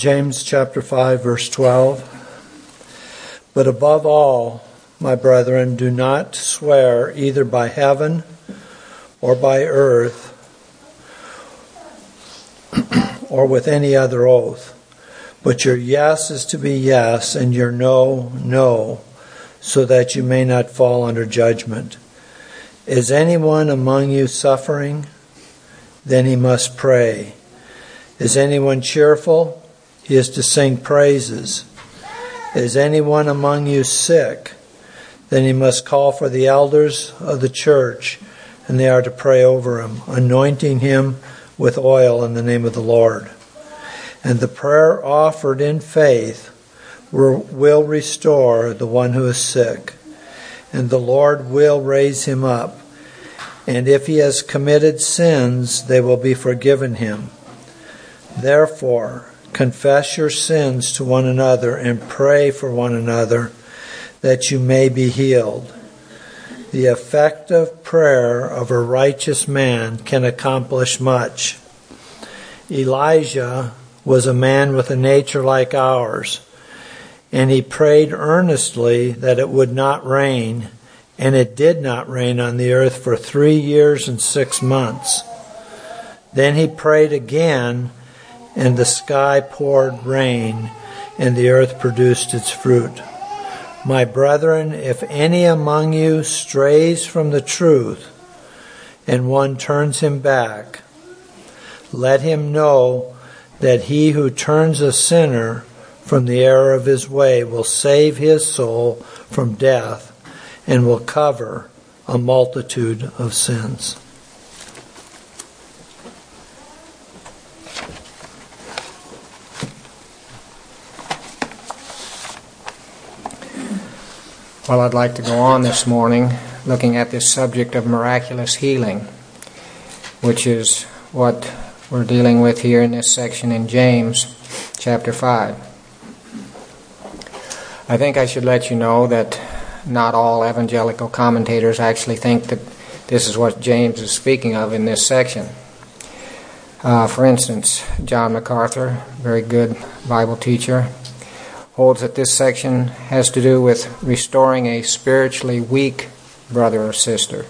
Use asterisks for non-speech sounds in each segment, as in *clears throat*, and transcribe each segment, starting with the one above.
James chapter 5, verse 12. But above all, my brethren, do not swear either by heaven or by earth *clears throat* or with any other oath. But your yes is to be yes, and your no, no, so that you may not fall under judgment. Is anyone among you suffering? Then he must pray. Is anyone cheerful? He is to sing praises. Is anyone among you sick? Then he must call for the elders of the church, and they are to pray over him, anointing him with oil in the name of the Lord. And the prayer offered in faith will restore the one who is sick, and the Lord will raise him up. And if he has committed sins, they will be forgiven him. Therefore, confess your sins to one another and pray for one another that you may be healed. The effective prayer of a righteous man can accomplish much. Elijah was a man with a nature like ours, and he prayed earnestly that it would not rain, and it did not rain on the earth for three years and six months. Then he prayed again, and the sky poured rain, and the earth produced its fruit. My brethren, if any among you strays from the truth, and one turns him back, let him know that he who turns a sinner from the error of his way will save his soul from death and will cover a multitude of sins. Well, I'd like to go on this morning looking at this subject of miraculous healing, which is what we're dealing with here in this section in James chapter 5. I think I should let you know that not all evangelical commentators actually think that this is what James is speaking of in this section. Uh, for instance, John MacArthur, very good Bible teacher, holds that this section has to do with restoring a spiritually weak brother or sister.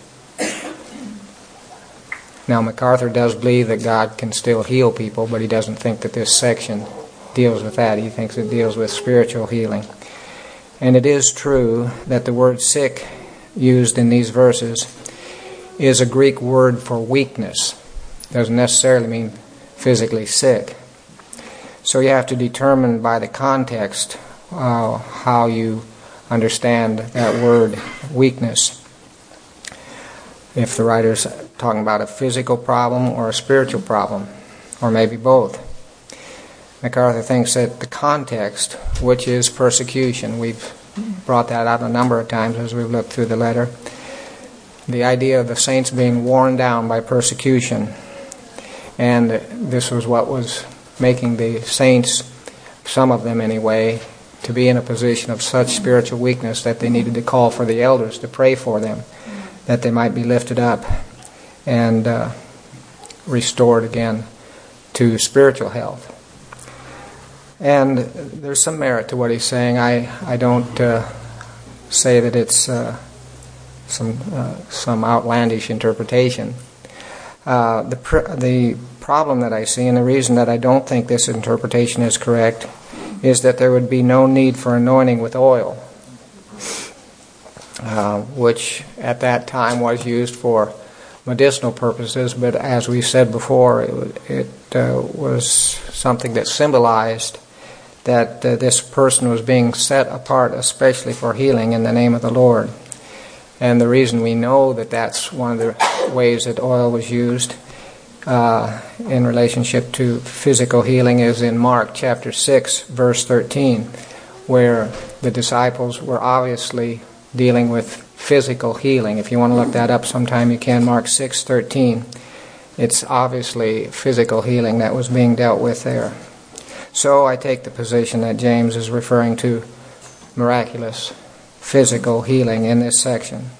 Now, MacArthur does believe that God can still heal people, but he doesn't think that this section deals with that. He thinks it deals with spiritual healing. And it is true that the word sick used in these verses is a Greek word for weakness. It doesn't necessarily mean physically sick. So you have to determine by the context uh, how you understand that word weakness. If the writer's talking about a physical problem or a spiritual problem, or maybe both. MacArthur thinks that the context, which is persecution, we've brought that out a number of times as we've looked through the letter. The idea of the saints being worn down by persecution, and this was what was making the saints, some of them anyway, to be in a position of such spiritual weakness that they needed to call for the elders to pray for them, that they might be lifted up and uh, restored again to spiritual health. And there's some merit to what he's saying. I, I don't uh, say that it's uh, some, uh, some outlandish interpretation. Uh, the, pr- the problem that I see, and the reason that I don't think this interpretation is correct, is that there would be no need for anointing with oil, uh, which at that time was used for medicinal purposes, but as we said before, it, it uh, was something that symbolized that uh, this person was being set apart especially for healing in the name of the Lord. And the reason we know that that's one of the ways that oil was used uh, in relationship to physical healing is in Mark chapter 6, verse 13, where the disciples were obviously dealing with physical healing. If you want to look that up sometime, you can. Mark 6, 13. It's obviously physical healing that was being dealt with there. So I take the position that James is referring to miraculous physical healing in this section.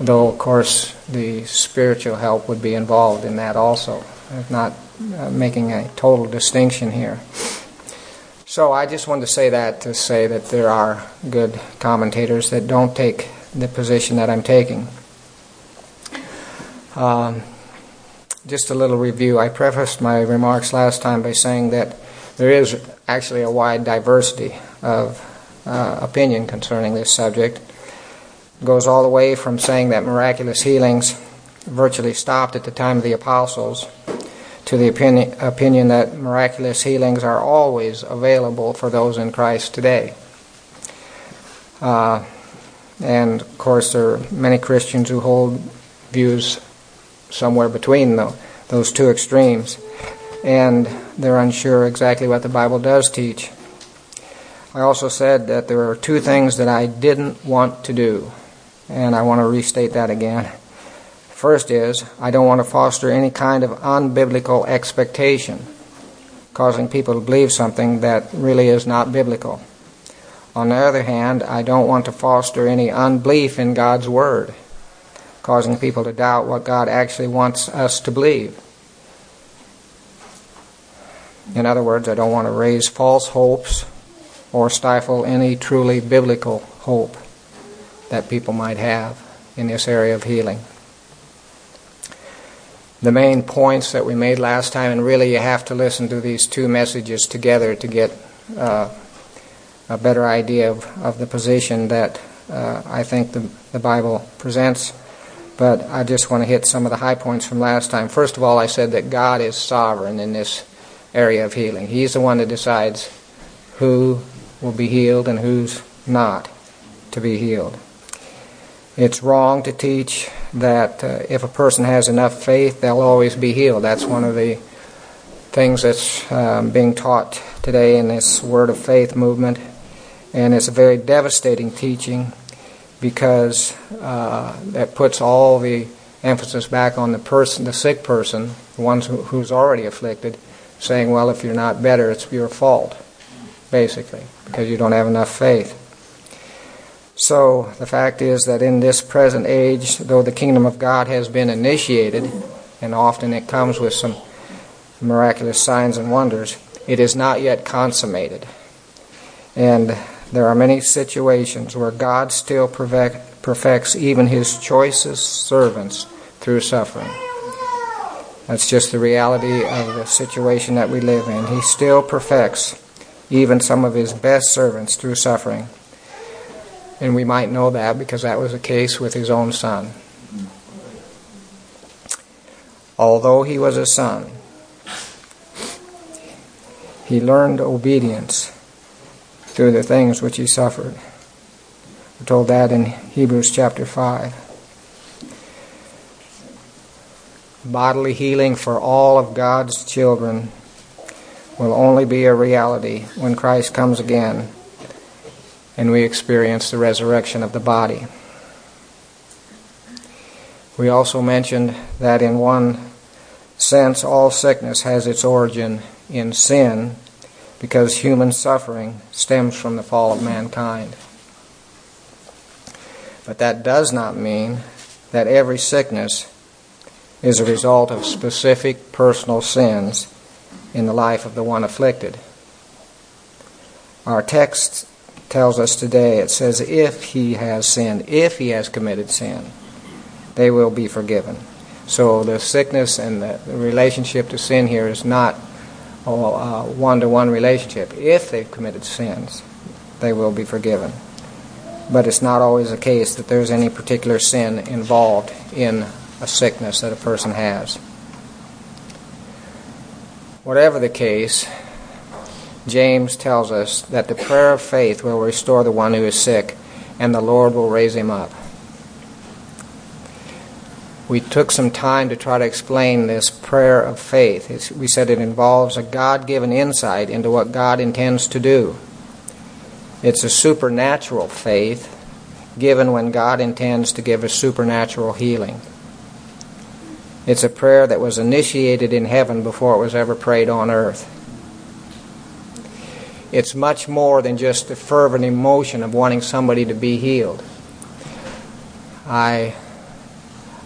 Though, of course, the spiritual help would be involved in that also. I'm not uh, making a total distinction here. So I just wanted to say that to say that there are good commentators that don't take the position that I'm taking. Um, just a little review. I prefaced my remarks last time by saying that there is actually a wide diversity of uh, opinion concerning this subject. Goes all the way from saying that miraculous healings virtually stopped at the time of the apostles to the opinion, opinion that miraculous healings are always available for those in Christ today. Uh, and of course, there are many Christians who hold views somewhere between the, those two extremes, and they're unsure exactly what the Bible does teach. I also said that there are two things that I didn't want to do, and I want to restate that again. First is, I don't want to foster any kind of unbiblical expectation, causing people to believe something that really is not biblical. On the other hand, I don't want to foster any unbelief in God's Word, causing people to doubt what God actually wants us to believe. In other words, I don't want to raise false hopes or stifle any truly biblical hope that people might have in this area of healing the main points that we made last time, and really you have to listen to these two messages together to get uh, a better idea of, of the position that uh, I think the, the Bible presents. But I just want to hit some of the high points from last time. First of all, I said that God is sovereign in this area of healing. He's the one that decides who will be healed and who's not to be healed. It's wrong to teach that uh, if a person has enough faith, they'll always be healed. That's one of the things that's um, being taught today in this Word of Faith movement. And it's a very devastating teaching because uh, that puts all the emphasis back on the person, the sick person, the one who, who's already afflicted, saying, well, if you're not better, it's your fault, basically, because you don't have enough faith. So the fact is that in this present age, though the kingdom of God has been initiated, and often it comes with some miraculous signs and wonders, it is not yet consummated. And there are many situations where God still perfects even his choicest servants through suffering. That's just the reality of the situation that we live in. He still perfects even some of his best servants through suffering. And we might know that because that was the case with his own son. Although he was a son, he learned obedience through the things which he suffered. We're told that in Hebrews chapter 5. Bodily healing for all of God's children will only be a reality when Christ comes again and we experience the resurrection of the body. We also mentioned that in one sense, all sickness has its origin in sin because human suffering stems from the fall of mankind. But that does not mean that every sickness is a result of specific personal sins in the life of the one afflicted. Our text tells us today. It says, if he has sinned, if he has committed sin, they will be forgiven. So the sickness and the, relationship to sin here is not a uh, one to one relationship. If they've committed sins, they will be forgiven. But it's not always the case that there's any particular sin involved in a sickness that a person has. Whatever the case, James tells us that the prayer of faith will restore the one who is sick, and the Lord will raise him up. We took some time to try to explain this prayer of faith. It's, we said it involves a God given insight into what God intends to do. It's a supernatural faith given when God intends to give a supernatural healing. It's a prayer that was initiated in heaven before it was ever prayed on earth. It's much more than just the fervent emotion of wanting somebody to be healed. I,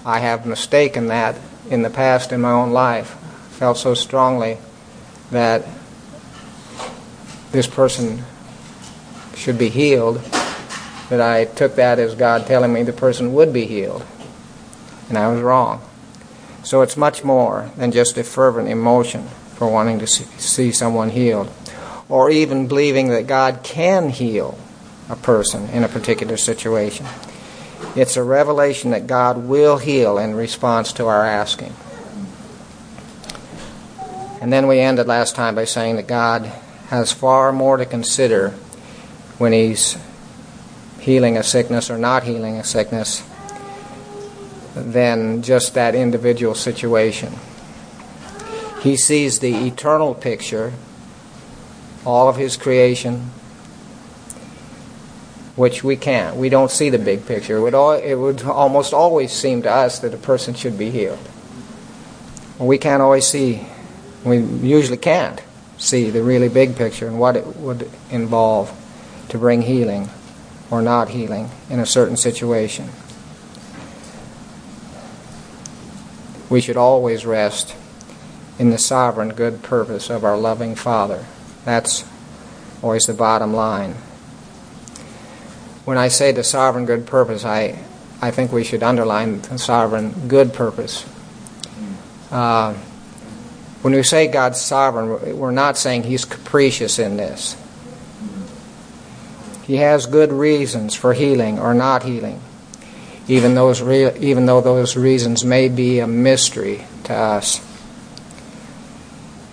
I have mistaken that in the past in my own life. I Felt so strongly that this person should be healed, that I took that as God telling me the person would be healed. And I was wrong. So it's much more than just a fervent emotion for wanting to see someone healed, or even believing that God can heal a person in a particular situation. It's a revelation that God will heal in response to our asking. And then we ended last time by saying that God has far more to consider when He's healing a sickness or not healing a sickness than just that individual situation. He sees the eternal picture, all of His creation, which we can't. We don't see the big picture. It would, it would almost always seem to us that a person should be healed. We can't always see we usually can't see the really big picture and what it would involve to bring healing or not healing in a certain situation. We should always rest in the sovereign good purpose of our loving Father. That's always the bottom line. When I say the sovereign good purpose, I, I think we should underline the sovereign good purpose. Uh, when we say God's sovereign, we're not saying He's capricious in this. He has good reasons for healing or not healing, even, those re- even though those reasons may be a mystery to us.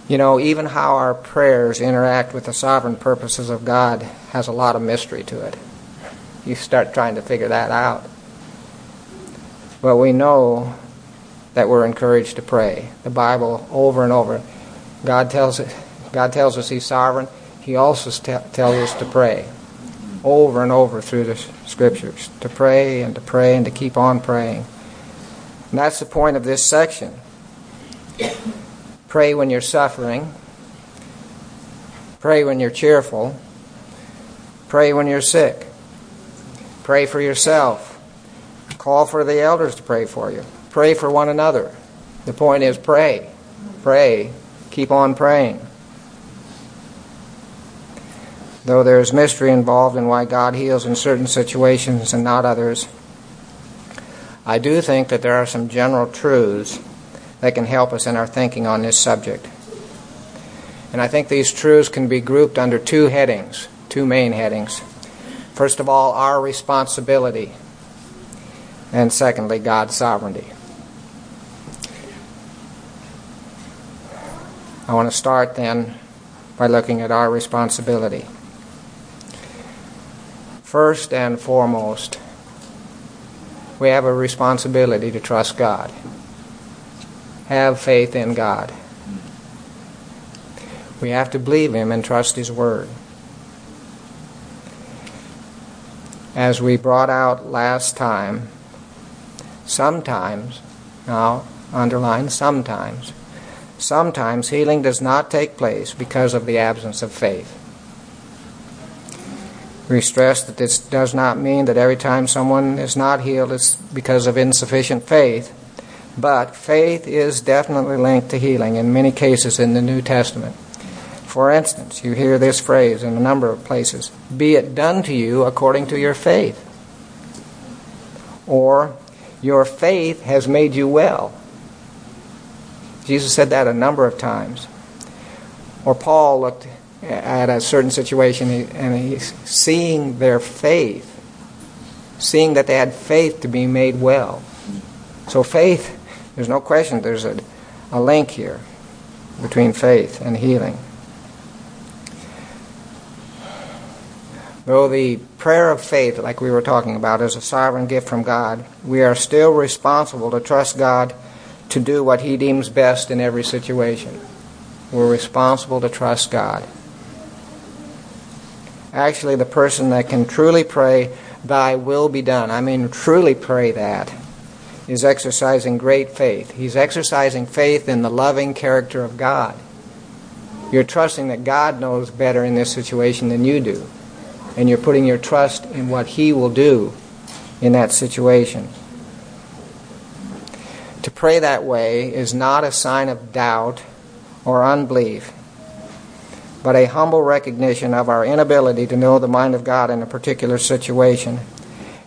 You know, even how our prayers interact with the sovereign purposes of God has a lot of mystery to it. You start trying to figure that out. But we know that we're encouraged to pray. The Bible over and over. God tells God tells us He's sovereign. He also tells us to pray over and over through the scriptures to pray and to pray and to keep on praying. And that's the point of this section. Pray when you're suffering. Pray when you're cheerful. Pray when you're sick. Pray for yourself. Call for the elders to pray for you. Pray for one another. The point is pray. Pray. Keep on praying. Though there is mystery involved in why God heals in certain situations and not others, I do think that there are some general truths that can help us in our thinking on this subject. And I think these truths can be grouped under two headings, two main headings. First of all, our responsibility, and secondly, God's sovereignty. I want to start then by looking at our responsibility. First and foremost, we have a responsibility to trust God. Have faith in God. We have to believe Him and trust His Word. As we brought out last time, sometimes, now underline sometimes, Sometimes healing does not take place because of the absence of faith. We stress that this does not mean that every time someone is not healed it's because of insufficient faith, but faith is definitely linked to healing in many cases in the New Testament. For instance, you hear this phrase in a number of places Be it done to you according to your faith. Or, Your faith has made you well. Jesus said that a number of times. Or Paul looked at a certain situation and he's seeing their faith, seeing that they had faith to be made well. So, faith, there's no question there's a, a link here between faith and healing. Though the prayer of faith, like we were talking about, is a sovereign gift from God, we are still responsible to trust God to do what He deems best in every situation. We're responsible to trust God. Actually, the person that can truly pray, Thy will be done, I mean, truly pray that, is exercising great faith. He's exercising faith in the loving character of God. You're trusting that God knows better in this situation than you do. And you're putting your trust in what He will do in that situation. To pray that way is not a sign of doubt or unbelief, but a humble recognition of our inability to know the mind of God in a particular situation,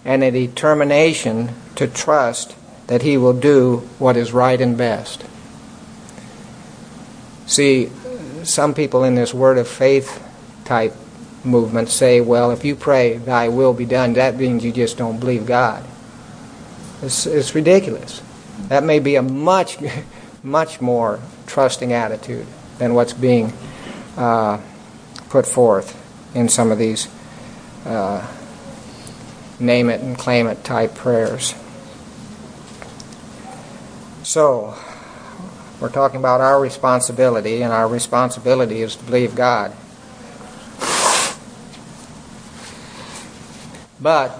and a determination to trust that He will do what is right and best. See, some people in this word of faith type movement say, well, if you pray, thy will be done, that means you just don't believe God. It's, it's ridiculous. That may be a much, *laughs* much more trusting attitude than what's being uh, put forth in some of these uh, name it and claim it type prayers. So, we're talking about our responsibility, and our responsibility is to believe God. But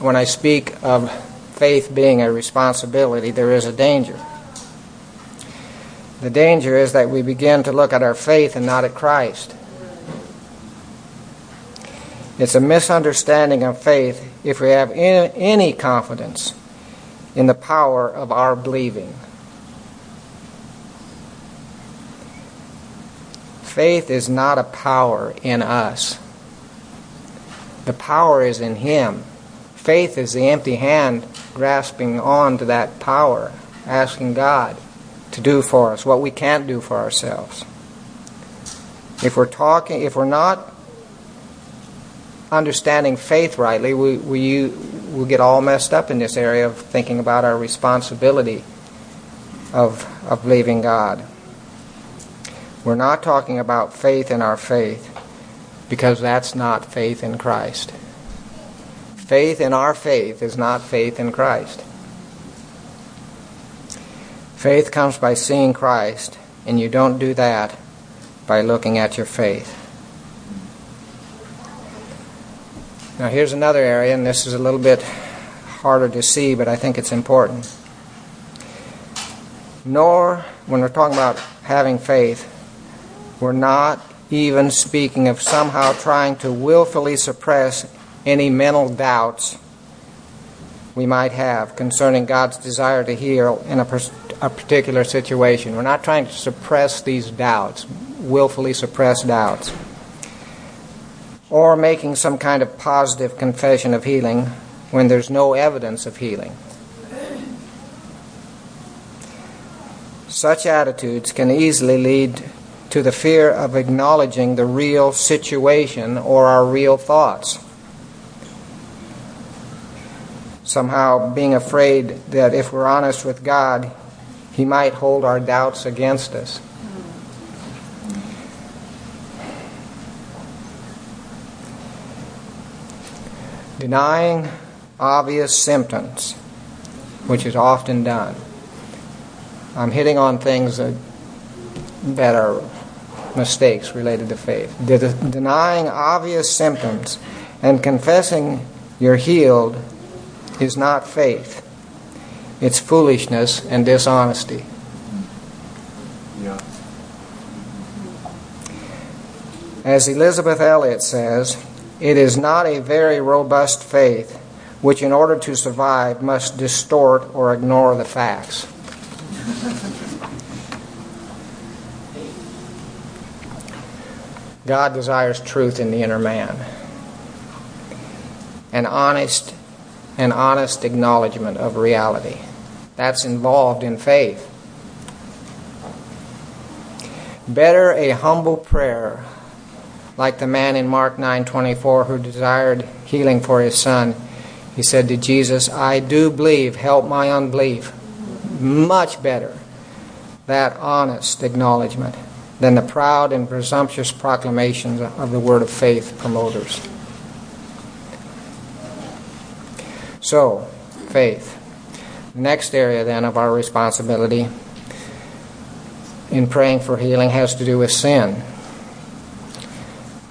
when I speak of faith being a responsibility, there is a danger. The danger is that we begin to look at our faith and not at Christ. It's a misunderstanding of faith if we have any confidence in the power of our believing. Faith is not a power in us. The power is in Him. Faith is the empty hand grasping on to that power, asking God to do for us what we can't do for ourselves. If we're talking, if we're not understanding faith rightly, we, we, we get all messed up in this area of thinking about our responsibility of, of believing God. We're not talking about faith in our faith because that's not faith in Christ. Faith in our faith is not faith in Christ. Faith comes by seeing Christ, and you don't do that by looking at your faith. Now, here's another area, and this is a little bit harder to see, but I think it's important. Nor, when we're talking about having faith, we're not even speaking of somehow trying to willfully suppress any mental doubts we might have concerning God's desire to heal in a, a particular situation. We're not trying to suppress these doubts, willfully suppress doubts, or making some kind of positive confession of healing when there's no evidence of healing. Such attitudes can easily lead to the fear of acknowledging the real situation or our real thoughts. Somehow being afraid that if we're honest with God, He might hold our doubts against us. Denying obvious symptoms, which is often done. I'm hitting on things that, that are mistakes related to faith. denying obvious symptoms and confessing you're healed is not faith. It's foolishness and dishonesty. Yeah. As Elisabeth Elliot says, it is not a very robust faith which, in order to survive, must distort or ignore the facts. God desires truth in the inner man. An honest an honest acknowledgement of reality. That's involved in faith. Better a humble prayer like the man in Mark 9:24 who desired healing for his son. He said to Jesus, "I do believe, help my unbelief." Much better that honest acknowledgement than the proud and presumptuous proclamations of the word of faith promoters. So, faith. The next area then of our responsibility in praying for healing has to do with sin.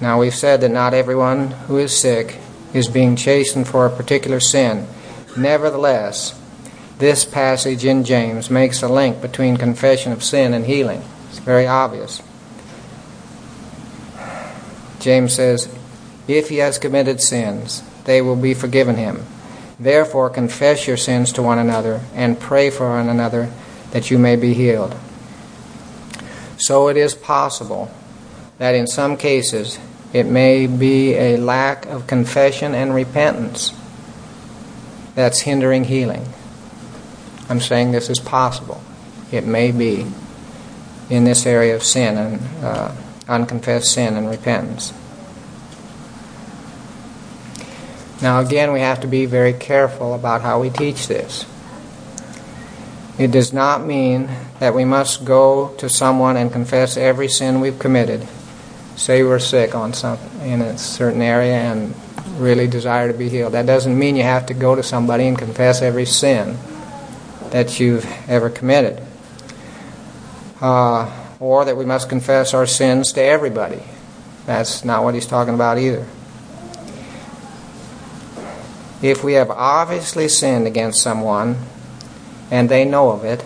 Now, we've said that not everyone who is sick is being chastened for a particular sin. Nevertheless, this passage in James makes a link between confession of sin and healing. It's very obvious. James says, If he has committed sins, they will be forgiven him. Therefore, confess your sins to one another and pray for one another that you may be healed. So it is possible that in some cases it may be a lack of confession and repentance that's hindering healing. I'm saying this is possible. It may be in this area of sin and uh, unconfessed sin and repentance. Now, again, we have to be very careful about how we teach this. It does not mean that we must go to someone and confess every sin we've committed. Say we're sick on some in a certain area and really desire to be healed. That doesn't mean you have to go to somebody and confess every sin that you've ever committed. Uh, or that we must confess our sins to everybody. That's not what he's talking about either. If we have obviously sinned against someone and they know of it,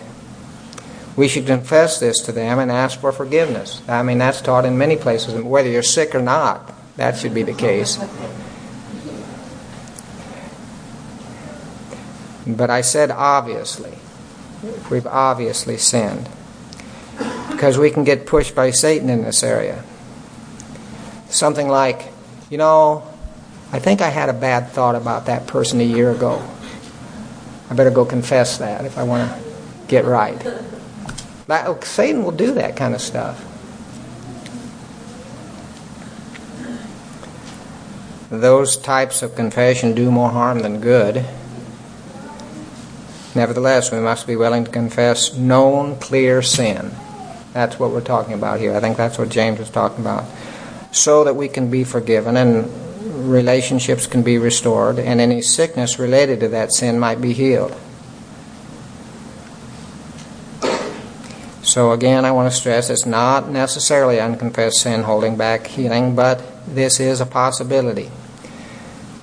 we should confess this to them and ask for forgiveness. I mean, that's taught in many places. Whether you're sick or not, that should be the case. But I said obviously. We've obviously sinned. Because we can get pushed by Satan in this area. Something like, you know, I think I had a bad thought about that person a year ago. I better go confess that if I want to get right. That, oh, Satan will do that kind of stuff. Those types of confession do more harm than good. Nevertheless, we must be willing to confess known, clear sin. That's what we're talking about here. I think that's what James was talking about. So that we can be forgiven and relationships can be restored, and any sickness related to that sin might be healed. So, again, I want to stress it's not necessarily unconfessed sin holding back healing, but this is a possibility.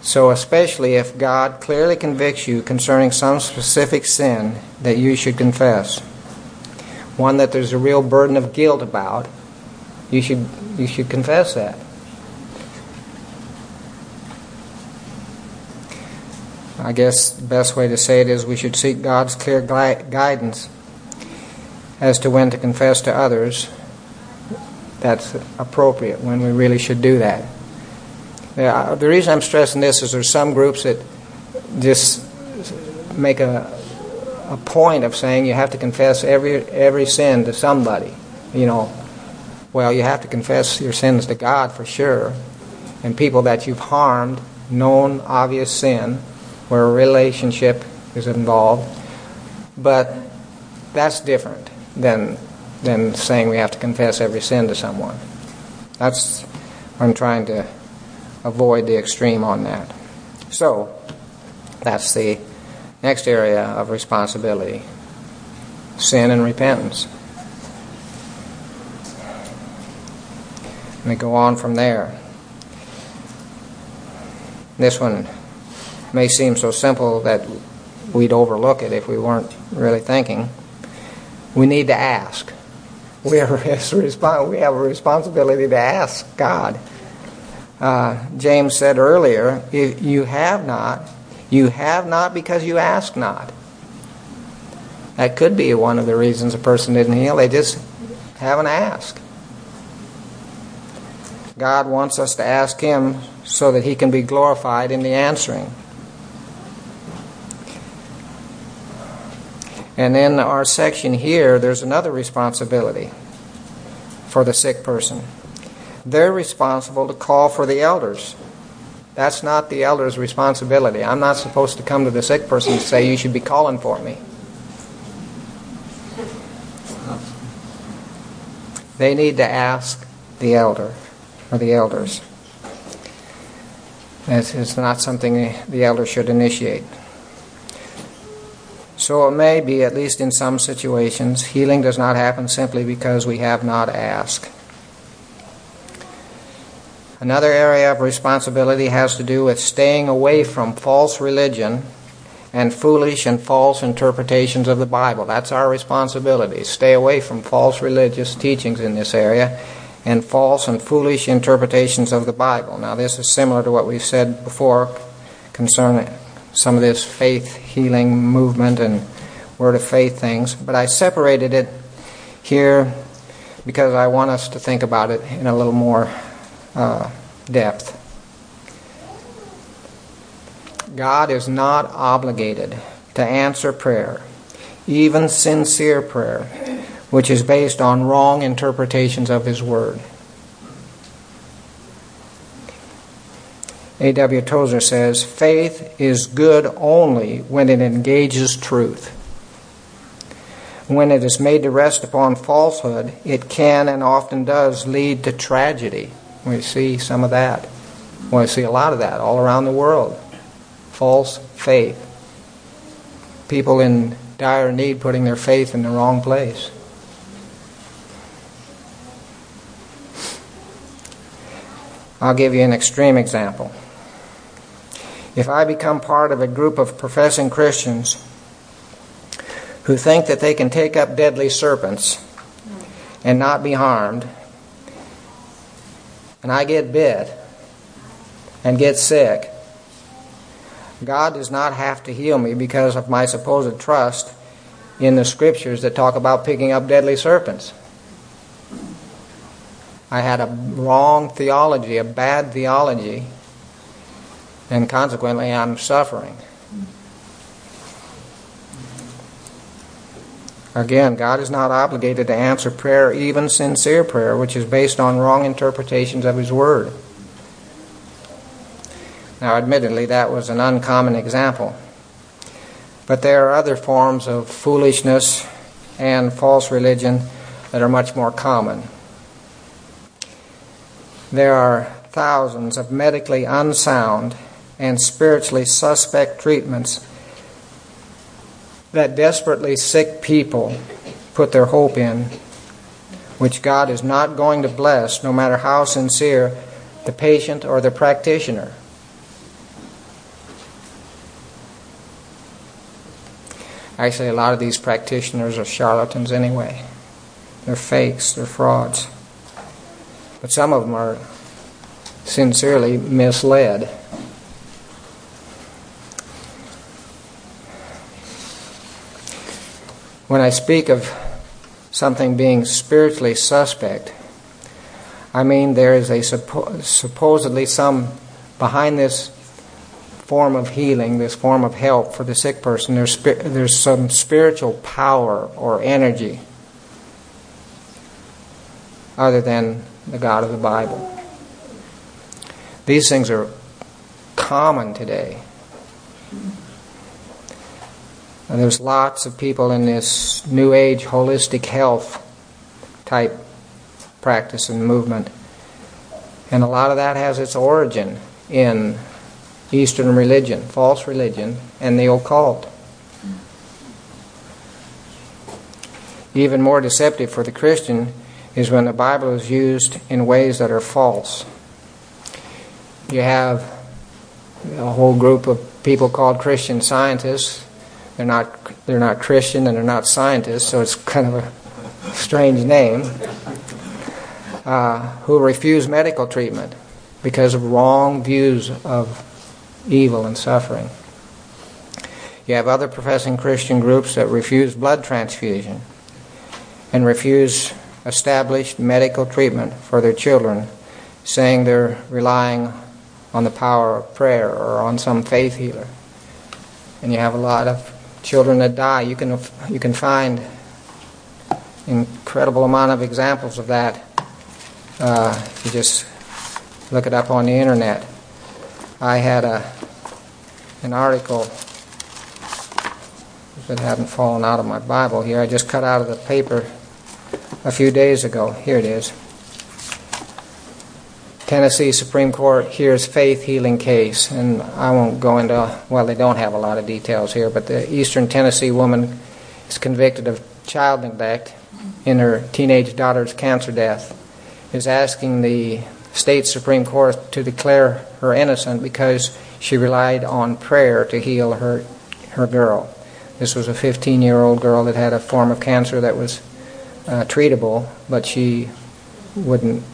So, especially if God clearly convicts you concerning some specific sin that you should confess, one that there's a real burden of guilt about, you should, you should confess that. I guess the best way to say it is we should seek God's clear guidance as to when to confess to others. That's appropriate, when we really should do that. The reason I'm stressing this is there's some groups that just make a, a point of saying you have to confess every every sin to somebody. You know, well, you have to confess your sins to God for sure, and people that you've harmed, known obvious sin, where a relationship is involved. But that's different than, than saying we have to confess every sin to someone. That's, I'm trying to avoid the extreme on that. So, that's the next area of responsibility sin and repentance. Let me go on from there. This one may seem so simple that we'd overlook it if we weren't really thinking. We need to ask. We have, a responsibility to ask God. Uh, James said earlier, if you have not, you have not because you ask not. That could be one of the reasons a person didn't heal. They just haven't asked. God wants us to ask Him so that He can be glorified in the answering. And in our section here, there's another responsibility for the sick person. They're responsible to call for the elders. That's not the elder's responsibility. I'm not supposed to come to the sick person and say, You should be calling for me. They need to ask the elder or the elders. It's not something the elder should initiate. So it may be, at least in some situations, healing does not happen simply because we have not asked. Another area of responsibility has to do with staying away from false religion and foolish and false interpretations of the Bible. That's our responsibility. Stay away from false religious teachings in this area and false and foolish interpretations of the Bible. Now, this is similar to what we've said before concerning some of this faith healing movement and word of faith things, but I separated it here because I want us to think about it in a little more uh, depth. God is not obligated to answer prayer, even sincere prayer, which is based on wrong interpretations of His Word. A.W. Tozer says, Faith is good only when it engages truth. When it is made to rest upon falsehood, it can and often does lead to tragedy. We see some of that. We see a lot of that all around the world. False faith. People in dire need putting their faith in the wrong place. I'll give you an extreme example. If I become part of a group of professing Christians who think that they can take up deadly serpents and not be harmed, and I get bit and get sick, God does not have to heal me because of my supposed trust in the scriptures that talk about picking up deadly serpents. I had a wrong theology, a bad theology, and consequently I'm suffering. Again, God is not obligated to answer prayer, even sincere prayer, which is based on wrong interpretations of His Word. Now, admittedly, that was an uncommon example. But there are other forms of foolishness and false religion that are much more common. There are thousands of medically unsound and spiritually suspect treatments that desperately sick people put their hope in, which God is not going to bless no matter how sincere the patient or the practitioner. Actually, a lot of these practitioners are charlatans anyway. They're fakes, they're frauds. But some of them are sincerely misled. When I speak of something being spiritually suspect, I mean there is a suppo- supposedly some behind this form of healing, this form of help for the sick person, there's, there's some spiritual power or energy other than the God of the Bible. These things are common today. And there's lots of people in this New Age holistic health type practice and movement. And a lot of that has its origin in Eastern religion, false religion, and the occult. Even more deceptive for the Christian is when the Bible is used in ways that are false. You have a whole group of people called Christian scientists. They're not they're not Christian and they're not scientists, so it's kind of a strange name. Uh, who refuse medical treatment because of wrong views of evil and suffering. You have other professing Christian groups that refuse blood transfusion and refuse established medical treatment for their children, saying they're relying on the power of prayer or on some faith healer. And you have a lot of children that die. You can you can find incredible amount of examples of that uh, if you just look it up on the internet. I had a an article it hadn't fallen out of my Bible here. I just cut out of the paper a few days ago. Here it is. Tennessee Supreme Court hears faith healing case, and I won't go into, well, they don't have a lot of details here, but the Eastern Tennessee woman is convicted of child neglect in her teenage daughter's cancer death, is asking the state Supreme Court to declare her innocent because she relied on prayer to heal her, her girl. This was a 15 year old girl that had a form of cancer that was uh, treatable, but she wouldn't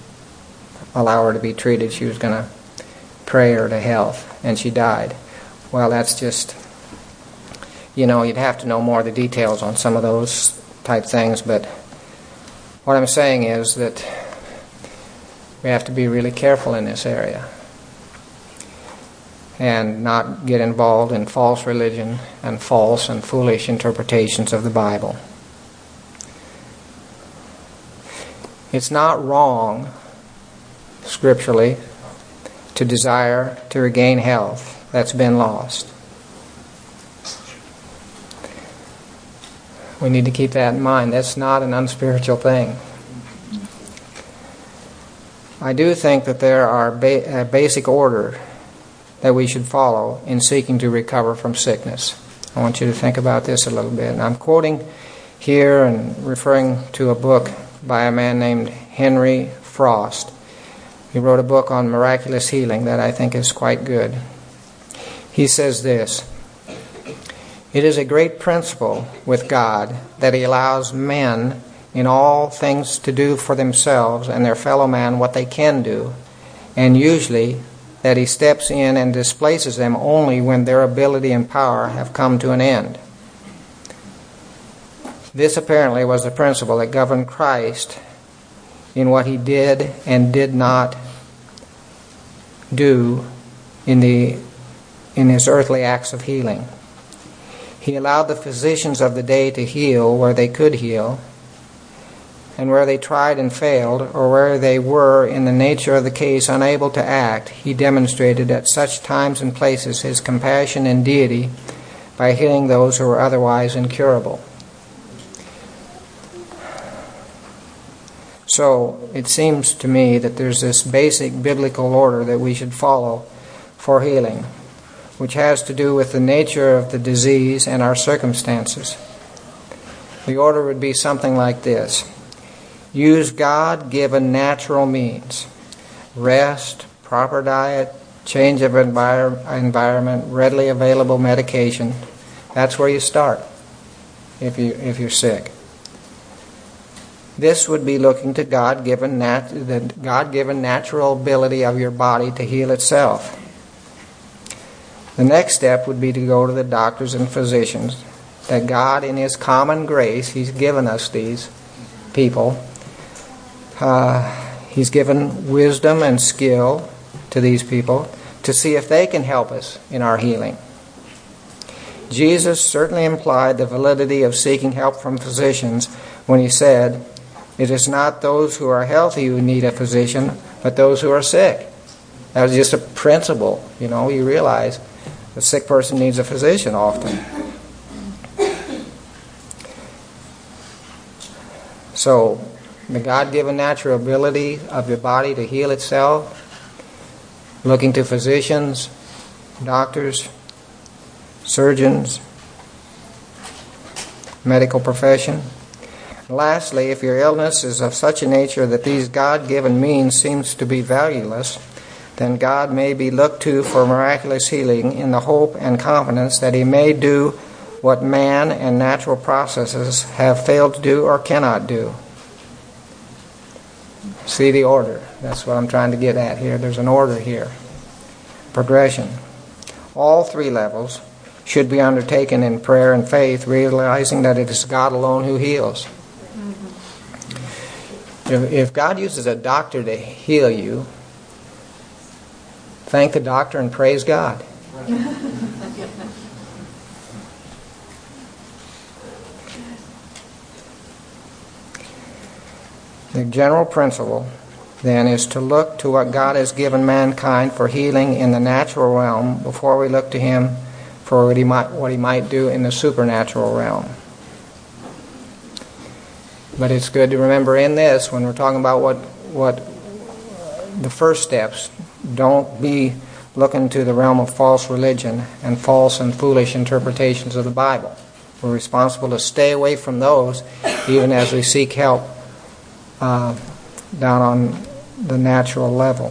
allow her to be treated. She was going to pray her to health, and she died. Well, that's just, you know, you'd have to know more of the details on some of those type things, but What I'm saying is that we have to be really careful in this area and not get involved in false religion and false and foolish interpretations of the Bible. It's not wrong, scripturally, to desire to regain health that's been lost. We need to keep that in mind. That's not an unspiritual thing. I do think that there are ba- a basic order that we should follow in seeking to recover from sickness. I want you to think about this a little bit. And I'm quoting here and referring to a book by a man named Henry Frost. He wrote a book on miraculous healing that I think is quite good. He says this It is a great principle with God that He allows men in all things to do for themselves and their fellow man what they can do, and usually that he steps in and displaces them only when their ability and power have come to an end. This apparently was the principle that governed Christ in what he did and did not do in, the, in his earthly acts of healing. He allowed the physicians of the day to heal where they could heal and where they tried and failed, or where they were, in the nature of the case, unable to act, he demonstrated at such times and places his compassion and deity by healing those who were otherwise incurable. So it seems to me that there's this basic biblical order that we should follow for healing, which has to do with the nature of the disease and our circumstances. The order would be something like this Use God given natural means rest, proper diet, change of envir- environment, readily available medication. That's where you start if, you, if you're sick. This would be looking to God given nat- the God given natural ability of your body to heal itself. The next step would be to go to the doctors and physicians. That God, in His common grace, He's given us these people uh, he's given wisdom and skill to these people to see if they can help us in our healing. Jesus certainly implied the validity of seeking help from physicians when he said, It is not those who are healthy who need a physician, but those who are sick. That was just a principle. You know, you realize a sick person needs a physician often. So, the God given natural ability of your body to heal itself, looking to physicians, doctors, surgeons, medical profession. Lastly, if your illness is of such a nature that these God given means seems to be valueless, then God may be looked to for miraculous healing in the hope and confidence that He may do what man and natural processes have failed to do or cannot do. See the order. That's what I'm trying to get at here. There's an order here. Progression. All three levels should be undertaken in prayer and faith, realizing that it is God alone who heals. If, God uses a doctor to heal you, thank the doctor and praise God. The general principle, then, is to look to what God has given mankind for healing in the natural realm before we look to Him for what He might, what he might do in the supernatural realm. But it's good to remember in this, when we're talking about what, what the first steps, don't be looking to the realm of false religion and false and foolish interpretations of the Bible. We're responsible to stay away from those even as we seek help uh, down on the natural level.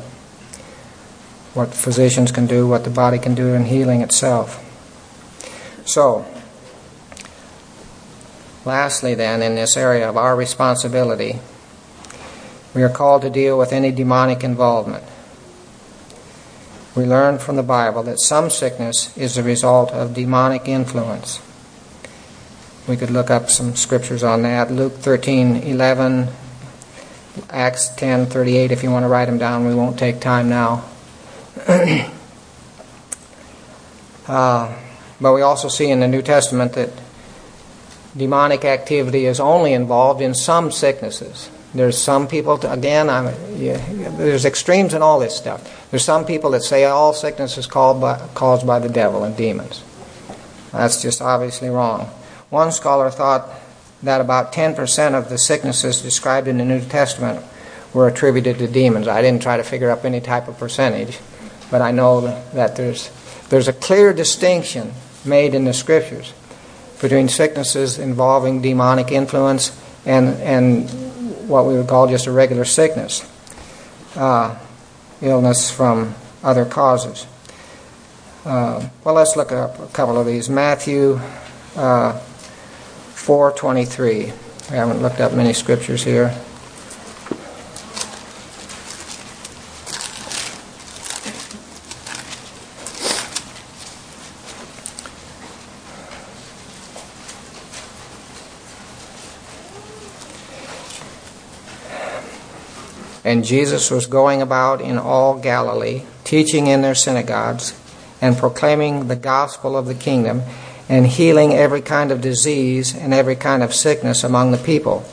What physicians can do, what the body can do in healing itself. So, lastly, then, in this area of our responsibility, we are called to deal with any demonic involvement. We learn from the Bible that some sickness is the result of demonic influence. We could look up some scriptures on that. Luke 13 11 Acts 10:38 if you want to write them down. We won't take time now. *clears throat* uh, but we also see in the New Testament that demonic activity is only involved in some sicknesses. There's some people, to, again, yeah, there's extremes in all this stuff. There's some people that say all sickness is by, caused by the devil and demons. That's just obviously wrong. One scholar thought that about 10% of the sicknesses described in the New Testament were attributed to demons. I didn't try to figure up any type of percentage, but I know that there's, there's a clear distinction made in the scriptures between sicknesses involving demonic influence and, and what we would call just a regular sickness, uh, illness from other causes. Uh, well, let's look up a couple of these. Matthew uh, 4:23. We haven't looked up many scriptures here. And Jesus was going about in all Galilee, teaching in their synagogues, and proclaiming the gospel of the kingdom, and healing every kind of disease and every kind of sickness among the people.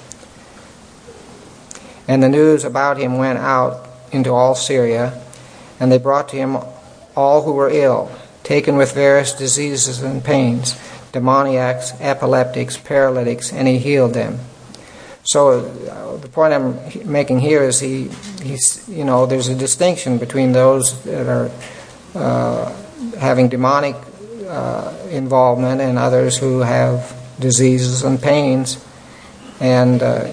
And the news about him went out into all Syria, and they brought to him all who were ill, taken with various diseases and pains, demoniacs, epileptics, paralytics, and he healed them. So uh, the point I'm making here is he, he's, you know, there's a distinction between those that are uh, having demonic uh, involvement and others who have diseases and pains, and uh,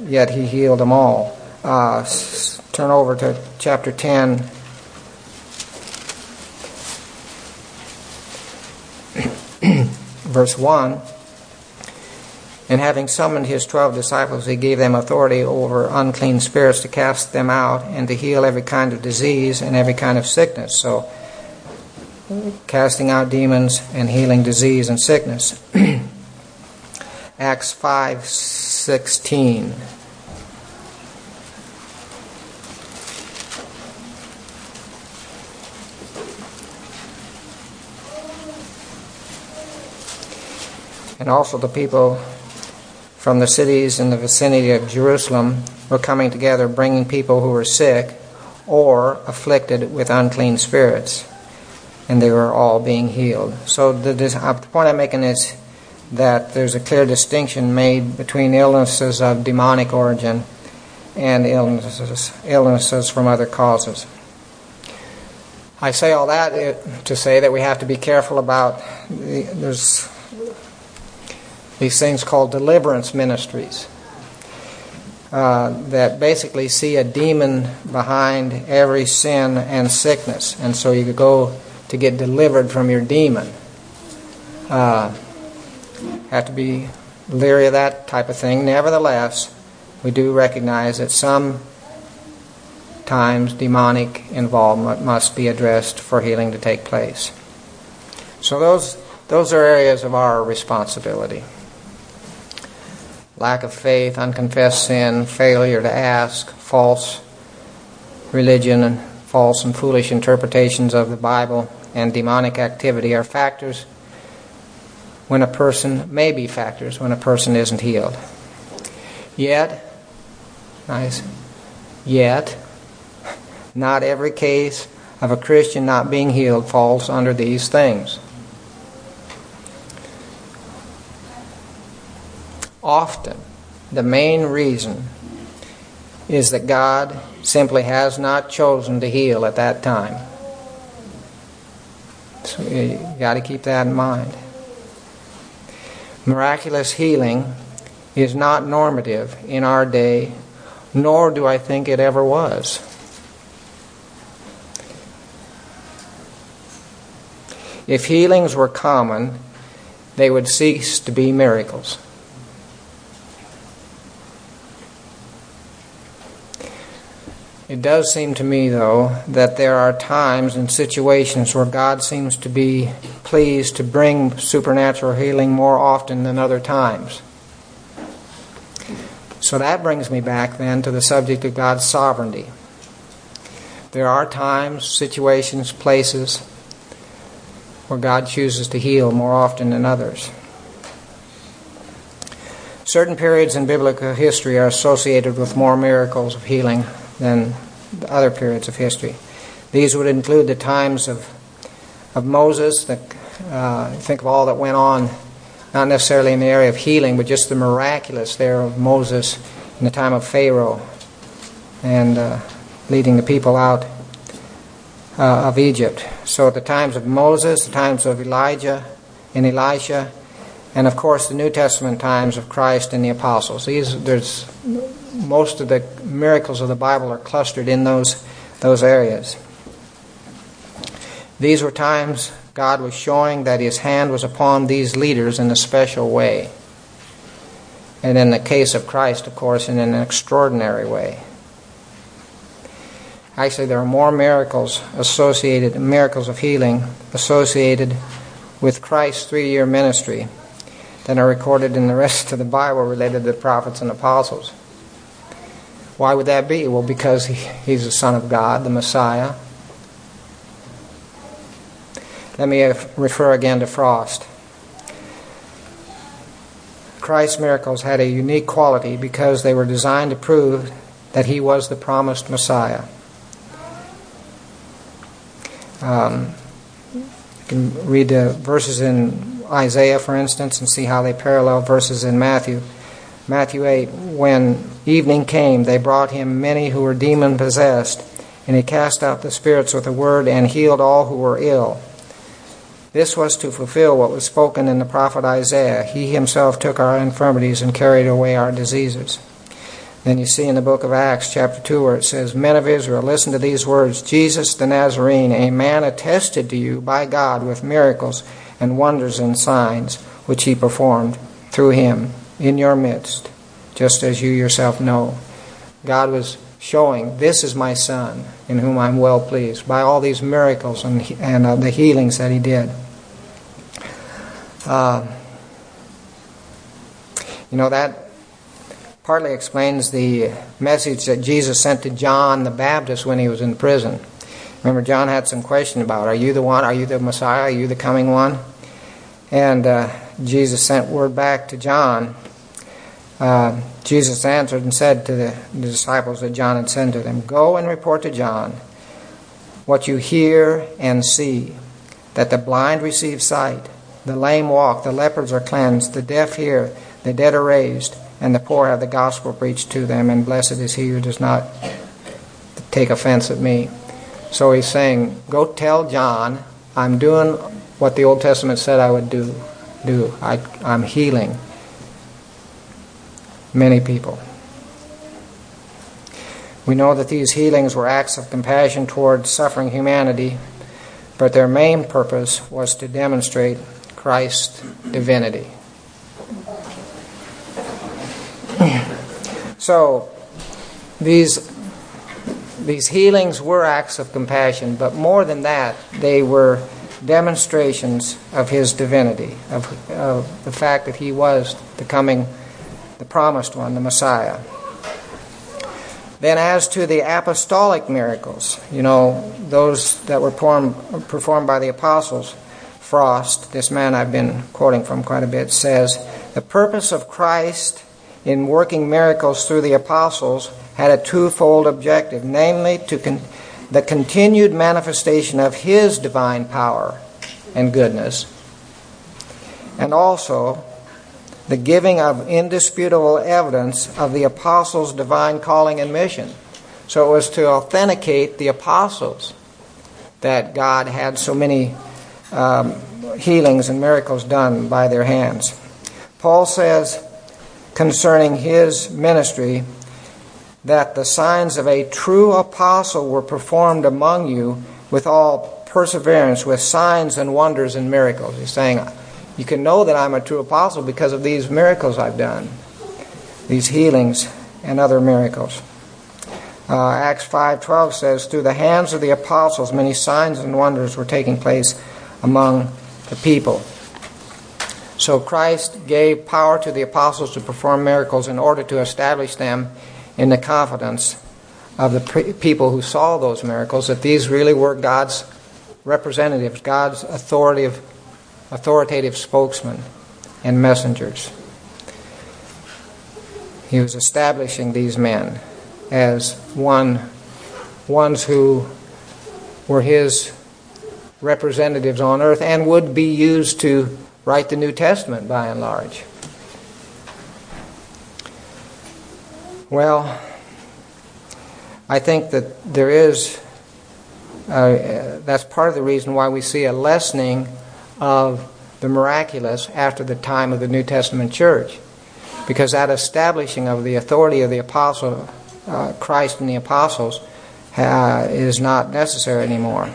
yet he healed them all. Uh, turn over to chapter 10. *clears throat* Verse 1 and having summoned his twelve disciples, he gave them authority over unclean spirits to cast them out and to heal every kind of disease and every kind of sickness. So, casting out demons and healing disease and sickness. *clears throat* Acts 5 16. And also the people from the cities in the vicinity of Jerusalem were coming together, bringing people who were sick or afflicted with unclean spirits, and they were all being healed. So the, uh, the point I'm making is that there's a clear distinction made between illnesses of demonic origin and illnesses, illnesses from other causes. I say all that uh, to say that we have to be careful about the, there's these things called deliverance ministries uh, that basically see a demon behind every sin and sickness. And so you go to get delivered from your demon. Uh, have to be leery of that type of thing. Nevertheless, we do recognize that some times demonic involvement must be addressed for healing to take place. So those those are areas of our responsibility lack of faith, unconfessed sin, failure to ask, false religion, and false and foolish interpretations of the Bible, and demonic activity are factors when a person may be factors when a person isn't healed. Yet, nice, yet, not every case of a Christian not being healed falls under these things. Often the main reason is that God simply has not chosen to heal at that time. So you got to keep that in mind. Miraculous healing is not normative in our day, nor do I think it ever was. If healings were common, they would cease to be miracles. It does seem to me, though, that there are times and situations where God seems to be pleased to bring supernatural healing more often than other times. So that brings me back then to the subject of God's sovereignty. There are times, situations, places where God chooses to heal more often than others. Certain periods in biblical history are associated with more miracles of healing than other periods of history. These would include the times of, of Moses, the, uh, think of all that went on, not necessarily in the area of healing, but just the miraculous there of Moses in the time of Pharaoh and uh, leading the people out uh, of Egypt. So the times of Moses, the times of Elijah and Elisha, and of course the New Testament times of Christ and the apostles. These there's most of the miracles of the Bible are clustered in those those areas. These were times God was showing that his hand was upon these leaders in a special way. And in the case of Christ, of course, in an extraordinary way. Actually, there are more miracles associated, miracles of healing associated with Christ's three year ministry than are recorded in the rest of the Bible related to the prophets and apostles. Why would that be? Well, because he, he's the Son of God, the Messiah. Let me refer again to Frost. Christ's miracles had a unique quality because they were designed to prove that he was the promised Messiah. Um, you can read the verses in Isaiah, for instance, and see how they parallel verses in Matthew. Matthew 8 When evening came, they brought him many who were demon possessed, and he cast out the spirits with a word and healed all who were ill. This was to fulfill what was spoken in the prophet Isaiah. He himself took our infirmities and carried away our diseases. Then you see in the book of Acts, chapter 2, where it says, Men of Israel, listen to these words Jesus the Nazarene, a man attested to you by God with miracles and wonders and signs, which he performed through him in your midst, just as you yourself know. God was showing, This is my Son, in whom I'm well pleased, by all these miracles and, and uh, the healings that he did. Uh, you know, that partly explains the message that Jesus sent to John the Baptist when he was in prison. Remember, John had some question about, Are you the one? Are you the Messiah? Are you the coming one? And uh, Jesus sent word back to John. Uh, Jesus answered and said to the, the disciples that John had sent to them, Go and report to John what you hear and see, that the blind receive sight, the lame walk, the lepers are cleansed, the deaf hear, the dead are raised and the poor have the gospel preached to them, and blessed is he who does not take offense at me. So he's saying, Go tell John, I'm doing what the Old Testament said I would do. Do I, I'm healing many people. We know that these healings were acts of compassion toward suffering humanity, but their main purpose was to demonstrate Christ's divinity. *clears throat* So these these healings were acts of compassion, but more than that, they were demonstrations of his divinity, of, of the fact that he was the coming, the promised one, the Messiah. Then, as to the apostolic miracles, you know, those that were performed, performed by the apostles, Frost, this man I've been quoting from quite a bit, says, The purpose of Christ in working miracles through the apostles had a twofold objective namely, to con- the continued manifestation of his divine power and goodness, and also the giving of indisputable evidence of the apostles' divine calling and mission. So it was to authenticate the apostles that God had so many um, healings and miracles done by their hands. Paul says, concerning his ministry that the signs of a true apostle were performed among you with all perseverance, with signs and wonders and miracles. He's saying, You can know that I'm a true apostle because of these miracles I've done, these healings and other miracles. Uh, Acts 5:12 says, "Through the hands of the apostles, many signs and wonders were taking place among the people." So Christ gave power to the apostles to perform miracles in order to establish them in the confidence of the people who saw those miracles that these really were God's representatives, God's authoritative, authoritative spokesmen and messengers. He was establishing these men as one, ones who were his representatives on earth and would be used to write the New Testament by and large. Well, I think that there is, uh, that's part of the reason why we see a lessening of the miraculous after the time of the New Testament church. Because that establishing of the authority of the apostle, uh, Christ and the apostles, uh, is not necessary anymore.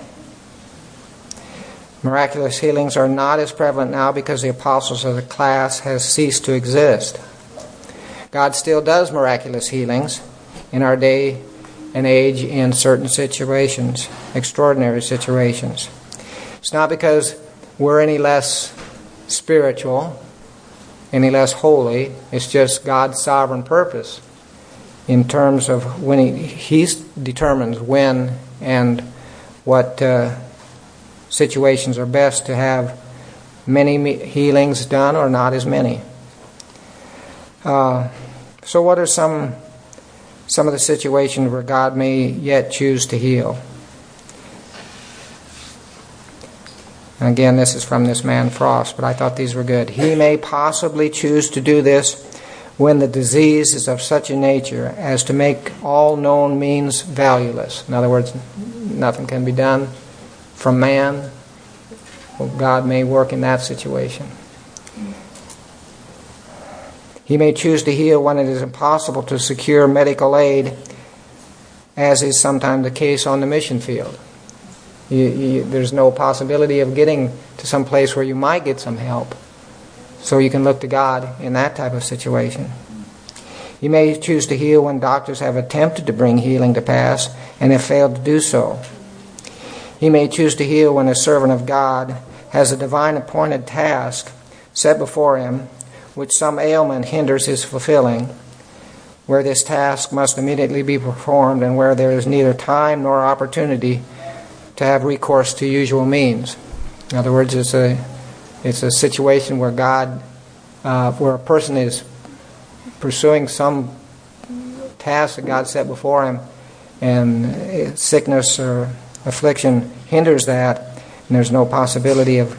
Miraculous healings are not as prevalent now because the apostles as a class has ceased to exist. God still does miraculous healings in our day and age in certain situations, extraordinary situations. It's not because we're any less spiritual, any less holy. It's just God's sovereign purpose in terms of when He, he determines when and what uh, situations are best to have many healings done or not as many. Uh, so, what are some some of the situations where God may yet choose to heal? And again, this is from this man Frost, but I thought these were good. He may possibly choose to do this when the disease is of such a nature as to make all known means valueless. In other words, nothing can be done from man, well, God may work in that situation. He may choose to heal when it is impossible to secure medical aid, as is sometimes the case on the mission field. You, you, there's no possibility of getting to some place where you might get some help. So you can look to God in that type of situation. He may choose to heal when doctors have attempted to bring healing to pass and have failed to do so. He may choose to heal when a servant of God has a divine appointed task set before him, which some ailment hinders his fulfilling, where this task must immediately be performed and where there is neither time nor opportunity to have recourse to usual means. In other words, it's a, it's a situation where God, uh, where a person is pursuing some task that God set before him, and sickness or affliction hinders that, and there's no possibility of,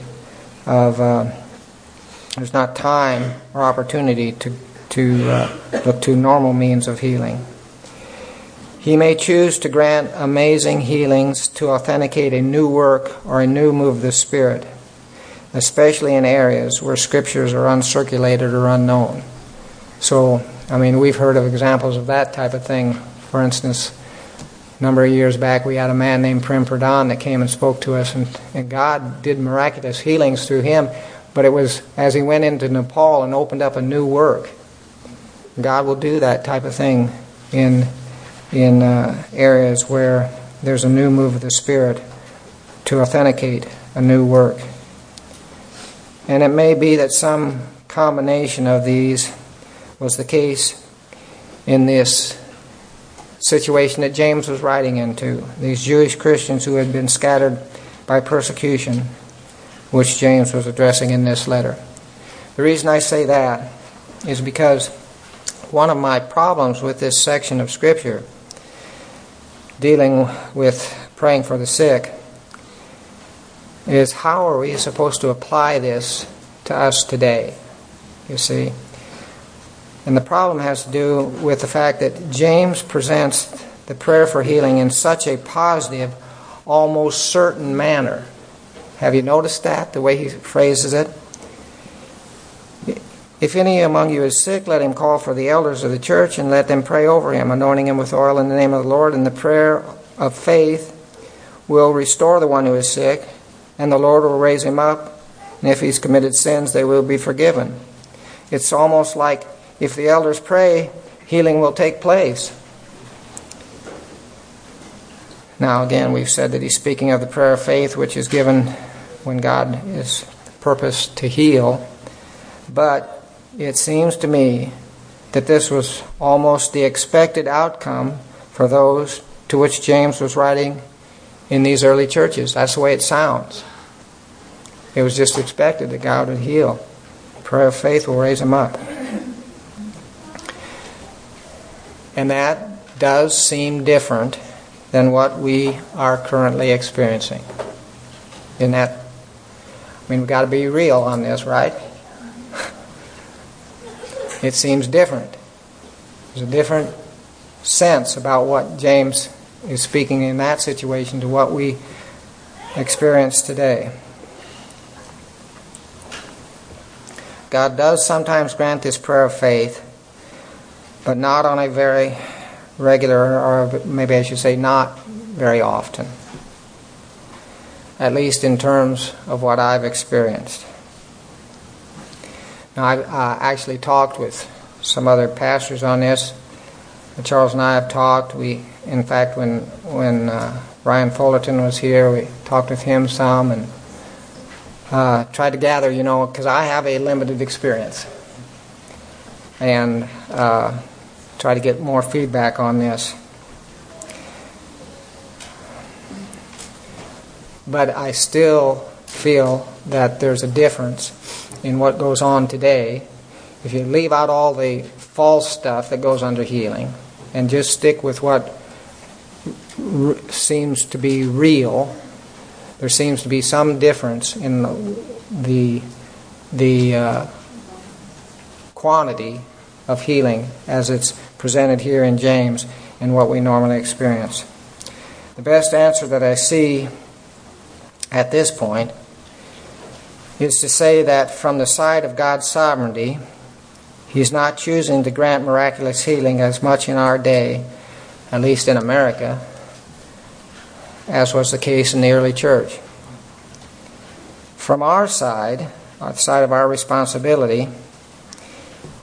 of uh, there's not time or opportunity to, to uh, look to normal means of healing. He may choose to grant amazing healings to authenticate a new work or a new move of the Spirit, especially in areas where scriptures are uncirculated or unknown. So, I mean, we've heard of examples of that type of thing. For instance, a number of years back, we had a man named Prem Pradhan that came and spoke to us, and, and God did miraculous healings through him. But it was as he went into Nepal and opened up a new work. God will do that type of thing in in uh, areas where there's a new move of the Spirit to authenticate a new work. And it may be that some combination of these was the case in this situation that James was writing into. These Jewish Christians who had been scattered by persecution, which James was addressing in this letter. The reason I say that is because one of my problems with this section of Scripture, dealing with praying for the sick, is how are we supposed to apply this to us today? You see? And the problem has to do with the fact that James presents the prayer for healing in such a positive, almost certain manner. Have you noticed that, the way he phrases it? If any among you is sick, let him call for the elders of the church and let them pray over him, anointing him with oil in the name of the Lord. And the prayer of faith will restore the one who is sick, and the Lord will raise him up. And if he's committed sins, they will be forgiven. It's almost like if the elders pray, healing will take place. Now, again, we've said that he's speaking of the prayer of faith, which is given when God is purposed to heal. But it seems to me that this was almost the expected outcome for those to which James was writing in these early churches. That's the way it sounds. It was just expected that God would heal. Prayer of faith will raise them up. And that does seem different than what we are currently experiencing. In that, I mean, we've got to be real on this, right? *laughs* it seems different. There's a different sense about what James is speaking in that situation to what we experience today. God does sometimes grant this prayer of faith, but not on a very regular, or maybe I should say, not very often. At least in terms of what I've experienced. Now, I've uh, actually talked with some other pastors on this. Charles and I have talked. We, in fact, when when uh, Ryan Fullerton was here, we talked with him some and uh, tried to gather, you know, because I have a limited experience, and uh, try to get more feedback on this. But I still feel that there's a difference in what goes on today. If you leave out all the false stuff that goes under healing and just stick with what r- seems to be real, there seems to be some difference in the the uh, quantity of healing as it's presented here in James and what we normally experience. The best answer that I see at this point is to say that from the side of God's sovereignty, He's not choosing to grant miraculous healing as much in our day, at least in America, as was the case in the early church. From our side, the side of our responsibility,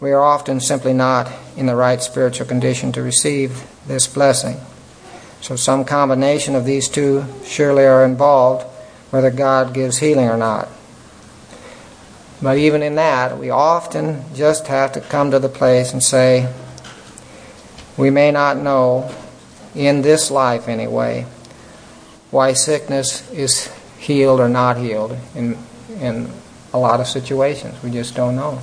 we are often simply not in the right spiritual condition to receive this blessing. So, some combination of these two surely are involved, whether God gives healing or not. But even in that, we often just have to come to the place and say, we may not know, in this life anyway, why sickness is healed or not healed in, in a lot of situations. We just don't know.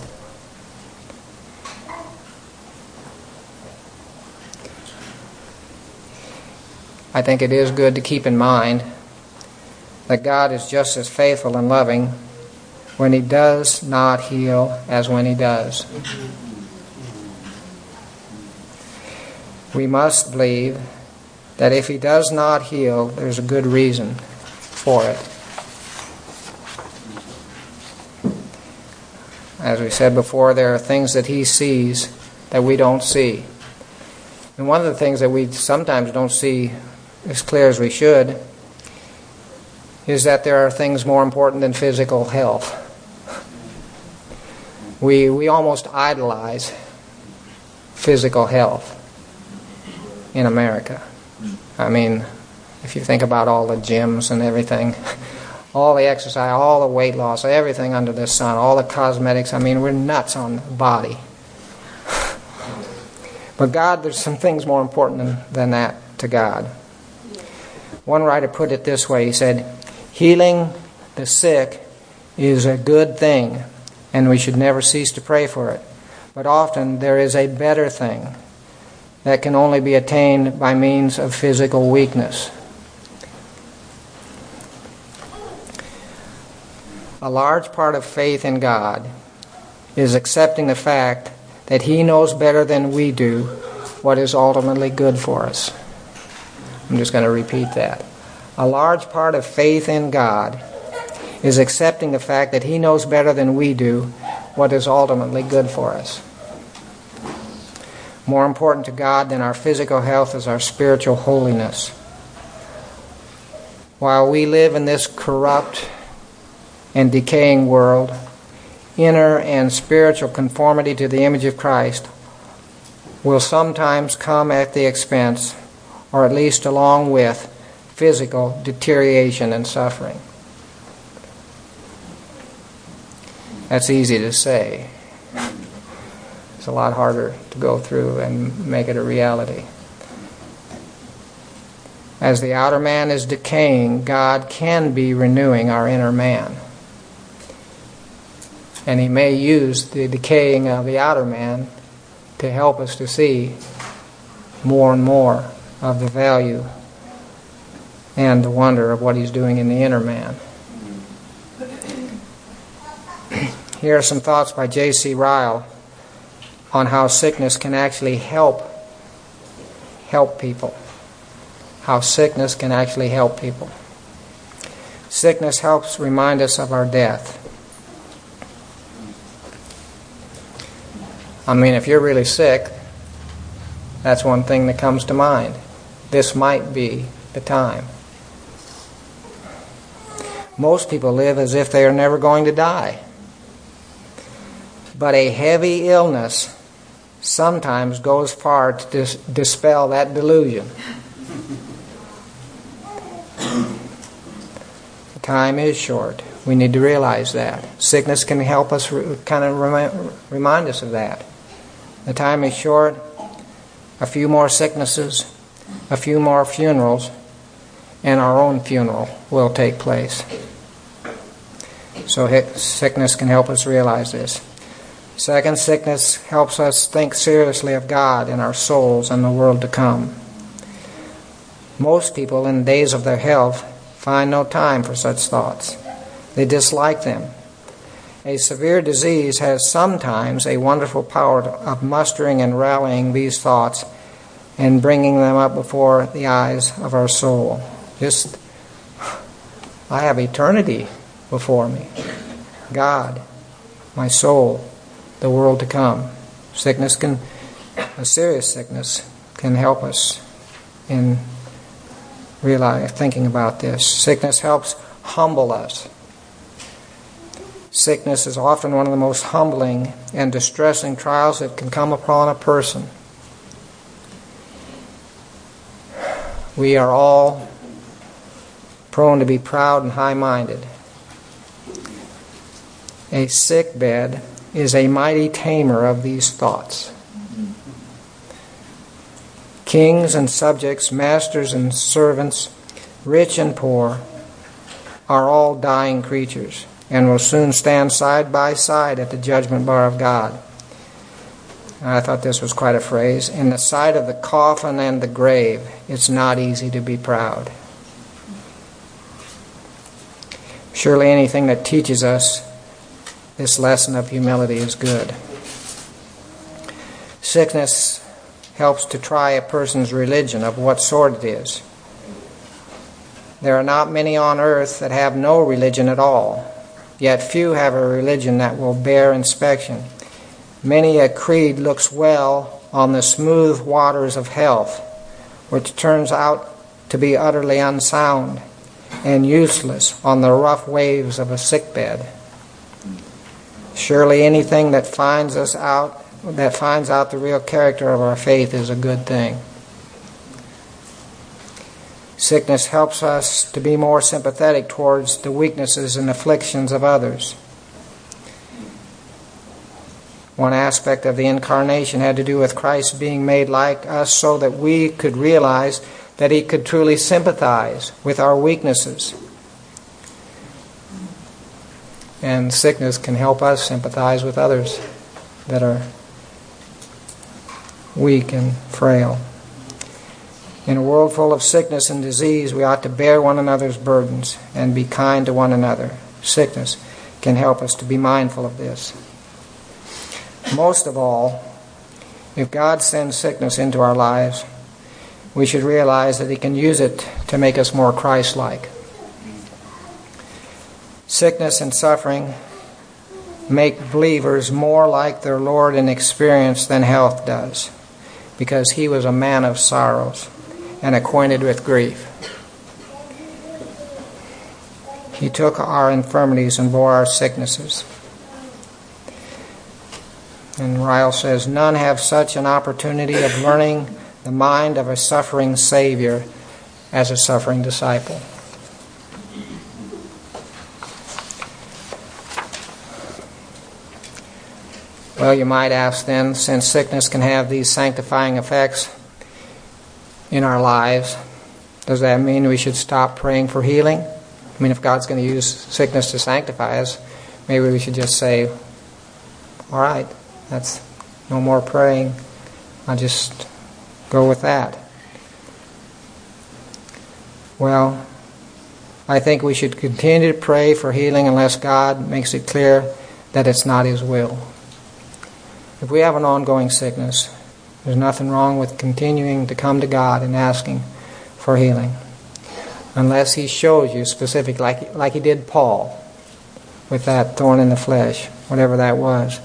I think it is good to keep in mind that God is just as faithful and loving when He does not heal as when He does. We must believe that if He does not heal, there's a good reason for it. As we said before, there are things that He sees that we don't see. And one of the things that we sometimes don't see as clear as we should is that there are things more important than physical health. We, we almost idolize physical health in America. I mean, if you think about all the gyms and everything, *laughs* all the exercise, all the weight loss, everything under the sun, all the cosmetics, I mean, we're nuts on the body. *laughs* but God, there's some things more important than, than that to God. One writer put it this way he said, Healing the sick is a good thing, and we should never cease to pray for it. But often there is a better thing that can only be attained by means of physical weakness. A large part of faith in God is accepting the fact that He knows better than we do what is ultimately good for us. I'm just going to repeat that. A large part of faith in God is accepting the fact that He knows better than we do what is ultimately good for us. More important to God than our physical health is our spiritual holiness. While we live in this corrupt and decaying world, inner and spiritual conformity to the image of Christ will sometimes come at the expense or at least along with physical deterioration and suffering. That's easy to say. It's a lot harder to go through and make it a reality. As the outer man is decaying, God can be renewing our inner man. And He may use the decaying of the outer man to help us to see more and more of the value and the wonder of what He's doing in the inner man. Here are some thoughts by J.C. Ryle on how sickness can actually help help people how sickness can actually help people. Sickness helps remind us of our death. I mean, if you're really sick, that's one thing that comes to mind. This might be the time. Most people live as if they are never going to die. But a heavy illness sometimes goes far to dis- dispel that delusion. Time is short. We need to realize that. Sickness can help us re- kind of remi- remind us of that. The time is short. A few more sicknesses, a few more funerals, and our own funeral will take place. So, sickness can help us realize this. Second, sickness helps us think seriously of God and our souls and the world to come. Most people, in days of their health, find no time for such thoughts. They dislike them. A severe disease has sometimes a wonderful power of mustering and rallying these thoughts and bringing them up before the eyes of our soul. Just, I have eternity before me. God, my soul, the world to come. Sickness can, a serious sickness, can help us in realize, thinking about this. Sickness helps humble us. Sickness is often one of the most humbling and distressing trials that can come upon a person. We are all prone to be proud and high minded. A sick bed is a mighty tamer of these thoughts. Kings and subjects, masters and servants, rich and poor, are all dying creatures and will soon stand side by side at the judgment bar of God. I thought this was quite a phrase. In the sight of the coffin and the grave, it's not easy to be proud. Surely anything that teaches us this lesson of humility is good. Sickness helps to try a person's religion of what sort it is. There are not many on earth that have no religion at all, yet few have a religion that will bear inspection. Many a creed looks well on the smooth waters of health, which turns out to be utterly unsound and useless on the rough waves of a sickbed. Surely anything that finds us out that finds out the real character of our faith is a good thing. Sickness helps us to be more sympathetic towards the weaknesses and afflictions of others. One aspect of the incarnation had to do with Christ being made like us so that we could realize that he could truly sympathize with our weaknesses. And sickness can help us sympathize with others that are weak and frail. In a world full of sickness and disease, we ought to bear one another's burdens and be kind to one another. Sickness can help us to be mindful of this. Most of all, if God sends sickness into our lives, we should realize that He can use it to make us more Christ like. Sickness and suffering make believers more like their Lord in experience than health does because he was a man of sorrows and acquainted with grief. He took our infirmities and bore our sicknesses. And Ryle says, None have such an opportunity of learning the mind of a suffering Savior as a suffering disciple. Well, you might ask then, since sickness can have these sanctifying effects in our lives, does that mean we should stop praying for healing? I mean, if God's going to use sickness to sanctify us, maybe we should just say, all right, that's no more praying. I'll just go with that. Well, I think we should continue to pray for healing unless God makes it clear that it's not His will. If we have an ongoing sickness, there's nothing wrong with continuing to come to God and asking for healing. Unless He shows you specific, like, like He did Paul with that thorn in the flesh, whatever that was,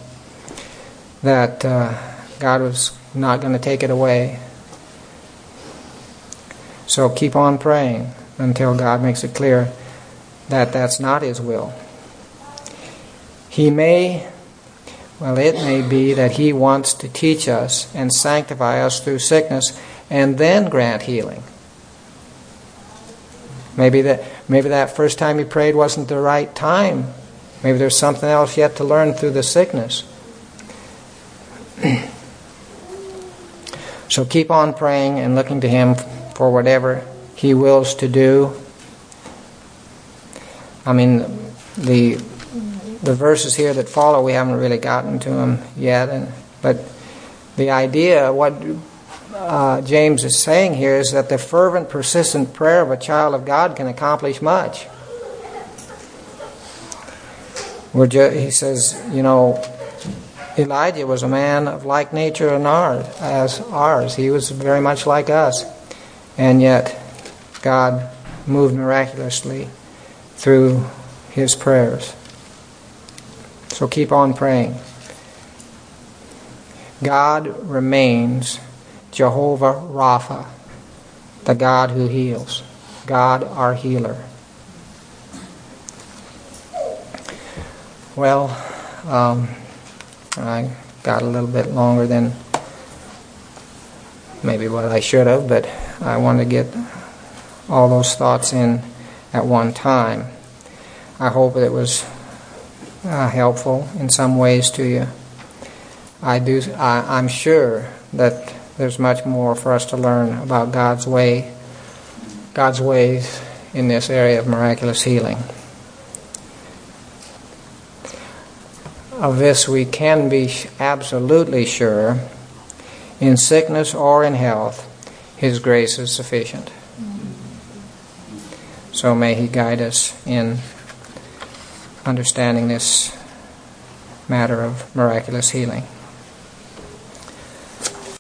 that uh, God was not going to take it away. So keep on praying until God makes it clear that that's not His will. He may well, it may be that He wants to teach us and sanctify us through sickness and then grant healing. Maybe that, maybe that first time He prayed wasn't the right time. Maybe there's something else yet to learn through the sickness. *clears throat* so keep on praying and looking to Him for whatever He wills to do. I mean, the the verses here that follow, we haven't really gotten to them yet. And, but the idea, what uh, James is saying here, is that the fervent, persistent prayer of a child of God can accomplish much. Ju- he says, you know, Elijah was a man of like nature and ours, as ours. He was very much like us. And yet, God moved miraculously through his prayers. So keep on praying. God remains Jehovah Rapha, the God who heals, God our healer. Well, um, I got a little bit longer than maybe what I should have, but I wanted to get all those thoughts in at one time. I hope it was uh, helpful in some ways to you. I do. I, I'm sure that there's much more for us to learn about God's way, God's ways in this area of miraculous healing. Of this, we can be absolutely sure. In sickness or in health, His grace is sufficient. So may He guide us in understanding this matter of miraculous healing.